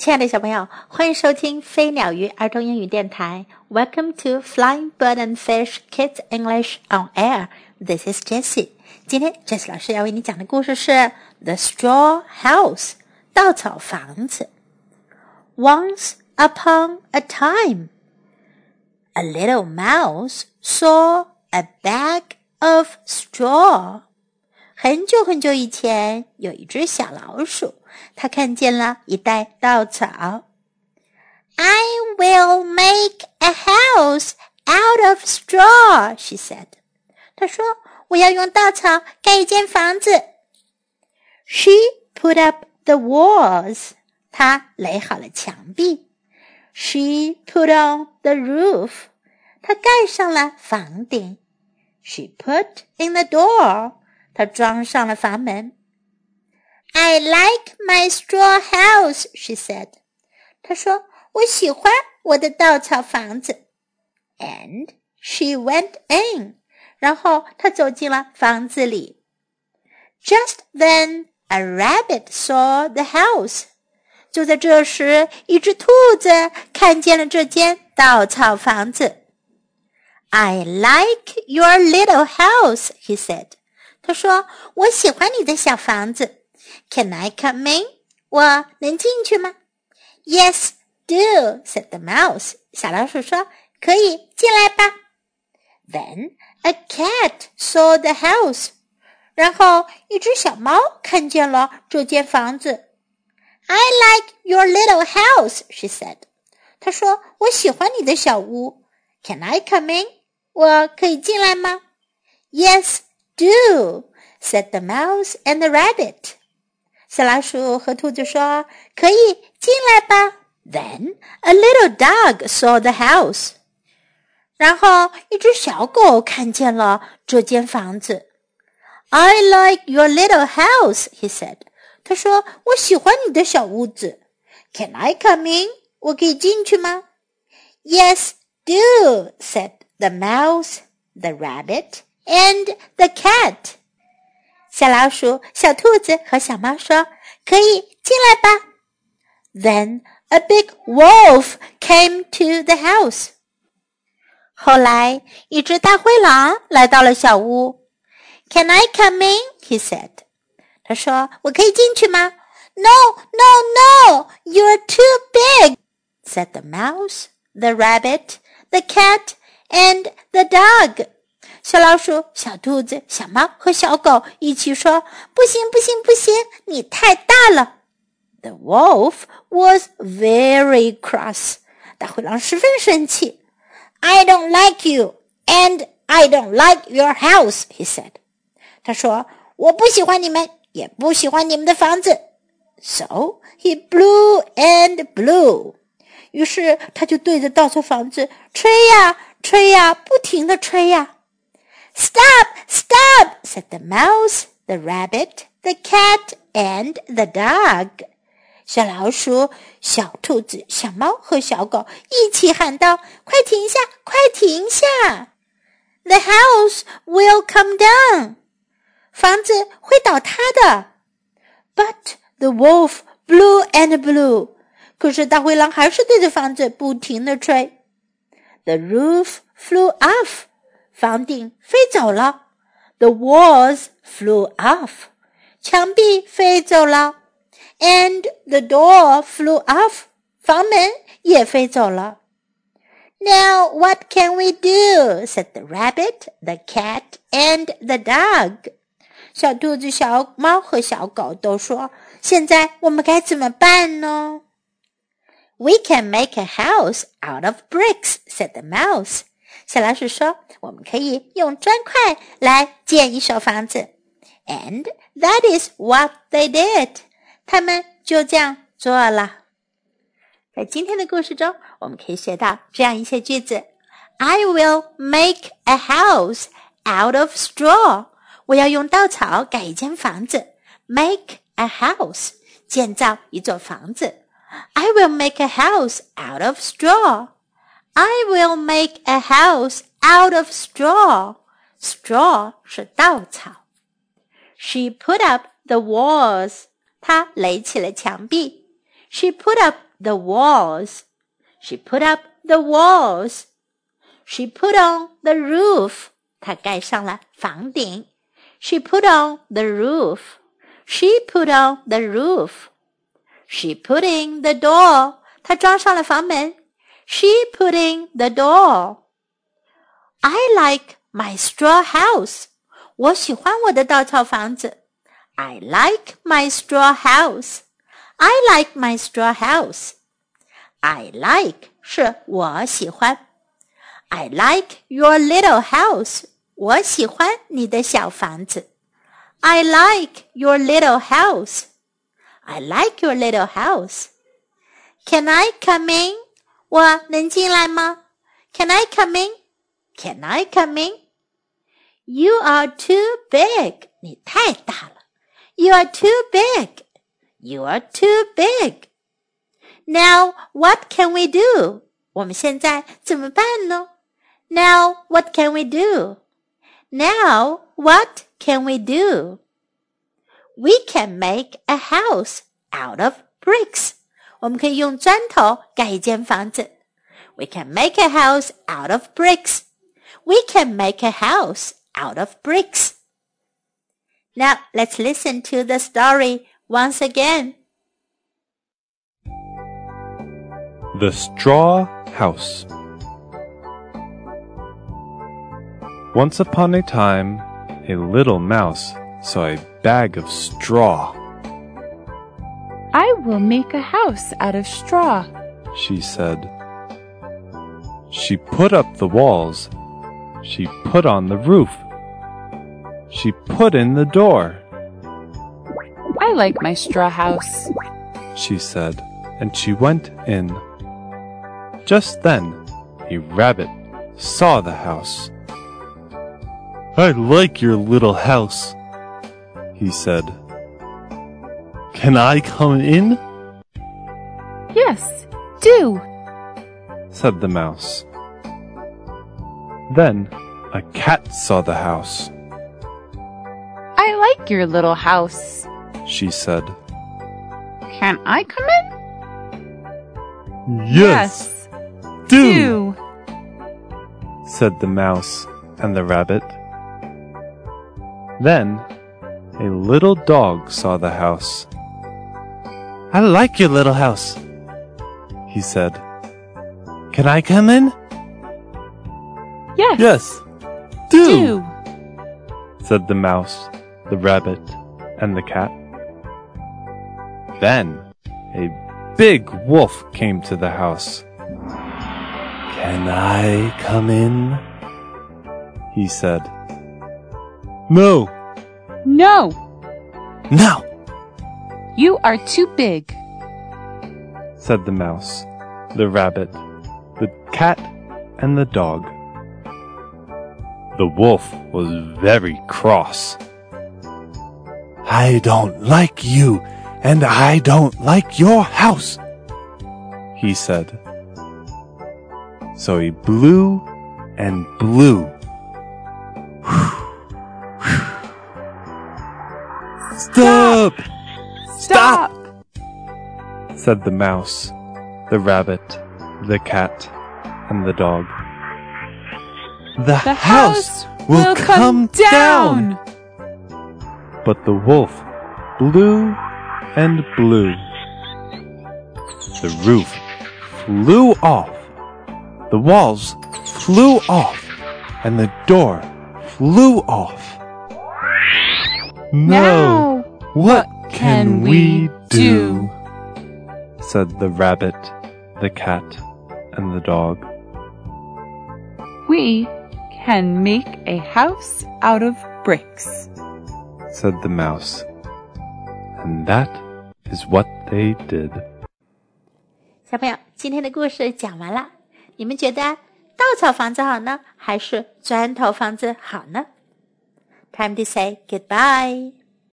亲爱的小朋友，欢迎收听飞鸟鱼儿童英语电台。Welcome to Flying Bird and Fish Kids English on Air. This is Jessie. 今天 Jessie 老师要为你讲的故事是《The Straw House》稻草房子。Once upon a time, a little mouse saw a bag of straw. 很久很久以前，有一只小老鼠。他看见了一袋稻草。I will make a house out of straw, she said. 她说：“我要用稻草盖一间房子。” She put up the walls. 她垒好了墙壁。She put on the roof. 她盖上了房顶。She put in the door. 她装上了房门。I like my straw house, she said. 她说：“我喜欢我的稻草房子。” And she went in. 然后她走进了房子里。Just then, a rabbit saw the house. 就在这时，一只兔子看见了这间稻草房子。I like your little house, he said. 他说：“我喜欢你的小房子。” Can I come in? 我能进去吗？Yes, do," said the mouse. 小老鼠说：“可以，进来吧。” Then a cat saw the house. 然后一只小猫看见了这间房子。I like your little house, she said. 她说：“我喜欢你的小屋。” Can I come in? 我可以进来吗？Yes, do, said the mouse and the rabbit. 小老鼠和兔子说：“可以进来吧。” Then a little dog saw the house. 然后一只小狗看见了这间房子。I like your little house, he said. 他说：“我喜欢你的小屋子。” Can I come in? 我可以进去吗？Yes, do, said the mouse, the rabbit, and the cat. 小老鼠、小兔子和小猫说：“可以进来吧。” Then a big wolf came to the house. 后来，一只大灰狼来到了小屋。“Can I come in?” he said. 他说：“我可以进去吗？”“No, no, no! You're too big,” said the mouse, the rabbit, the cat, and the dog. 小老鼠、小兔子、小猫和小狗一起说：“不行，不行，不行！你太大了。” The wolf was very cross. 大灰狼十分生气。“I don't like you, and I don't like your house,” he said. 他说：“我不喜欢你们，也不喜欢你们的房子。” So he blew and blew. 于是他就对着稻草房子吹呀吹呀，不停的吹呀。Stop! Stop! said the mouse, the rabbit, the cat, and the dog. 小老鼠、小兔子、小猫和小狗一起喊道：“快停下！快停下！The house will come down. 房子会倒塌的。” But the wolf blew and blew. 可是大灰狼还是对着房子不停的吹。The roof flew off. 房顶飞走了，the walls flew off，墙壁飞走了，and the door flew off，房门也飞走了。Now what can we do? said the rabbit, the cat, and the dog. 小兔子、小猫和小狗都说：“现在我们该怎么办呢？”We can make a house out of bricks, said the mouse. 小老鼠说：“我们可以用砖块来建一所房子。” And that is what they did. 他们就这样做了。在今天的故事中，我们可以学到这样一些句子：I will make a house out of straw. 我要用稻草盖一间房子。Make a house，建造一座房子。I will make a house out of straw. I will make a house out of straw. Straw 是稻草。She put up the walls. 她垒起了墙壁。She put up the walls. She put up the walls. She put on the roof. 她盖上了房顶。She put on the roof. She put on the roof. She put in the door. 她装上了房门。 She put in the door. I like my straw house. 我喜欢我的稻草房子。I like my straw house. I like my straw house. I like 是我喜欢。I like your little house. 我喜欢你的小房子。I like your little house. I like your little house. Can I come in? 我能进来吗？Can I come in? Can I come in? You are too big. 你太大了。You are too big. You are too big. Now what can we do? 我们现在怎么办呢？Now what can we do? Now what can we do? We can make a house out of bricks. 我们可以用砖头盖一间房子。We can make a house out of bricks. We can make a house out of bricks. Now let's listen to the story once again. The Straw House. Once upon a time, a little mouse saw a bag of straw. I will make a house out of straw, she said. She put up the walls. She put on the roof. She put in the door. I like my straw house, she said, and she went in. Just then, a rabbit saw the house. I like your little house, he said. Can I come in? Yes, do, said the mouse. Then a cat saw the house. I like your little house, she said. Can I come in? Yes, do, do, said the mouse and the rabbit. Then a little dog saw the house. I like your little house, he said. Can I come in? yes, Yes, do, said the mouse, the rabbit, and the cat. Then a big wolf came to the house. Can I come in? He said. No, no, no, you are too big, said the mouse, the rabbit, the cat, and the dog. The wolf was very cross. I don't like you, and I don't like your house, he said. So he blew and blew. Stop, said the mouse, the rabbit, the cat, and the dog. The, the house will come down. But the wolf blew and blew. The roof flew off. The walls flew off. And the door flew off. Now, what can we do? said the rabbit, the cat, and the dog. We can make a house out of bricks. said the mouse. And that is what they did. 小朋友，今天的故事讲完了，你们觉得稻草房子好呢，还是砖头房子好呢？Time to say goodbye.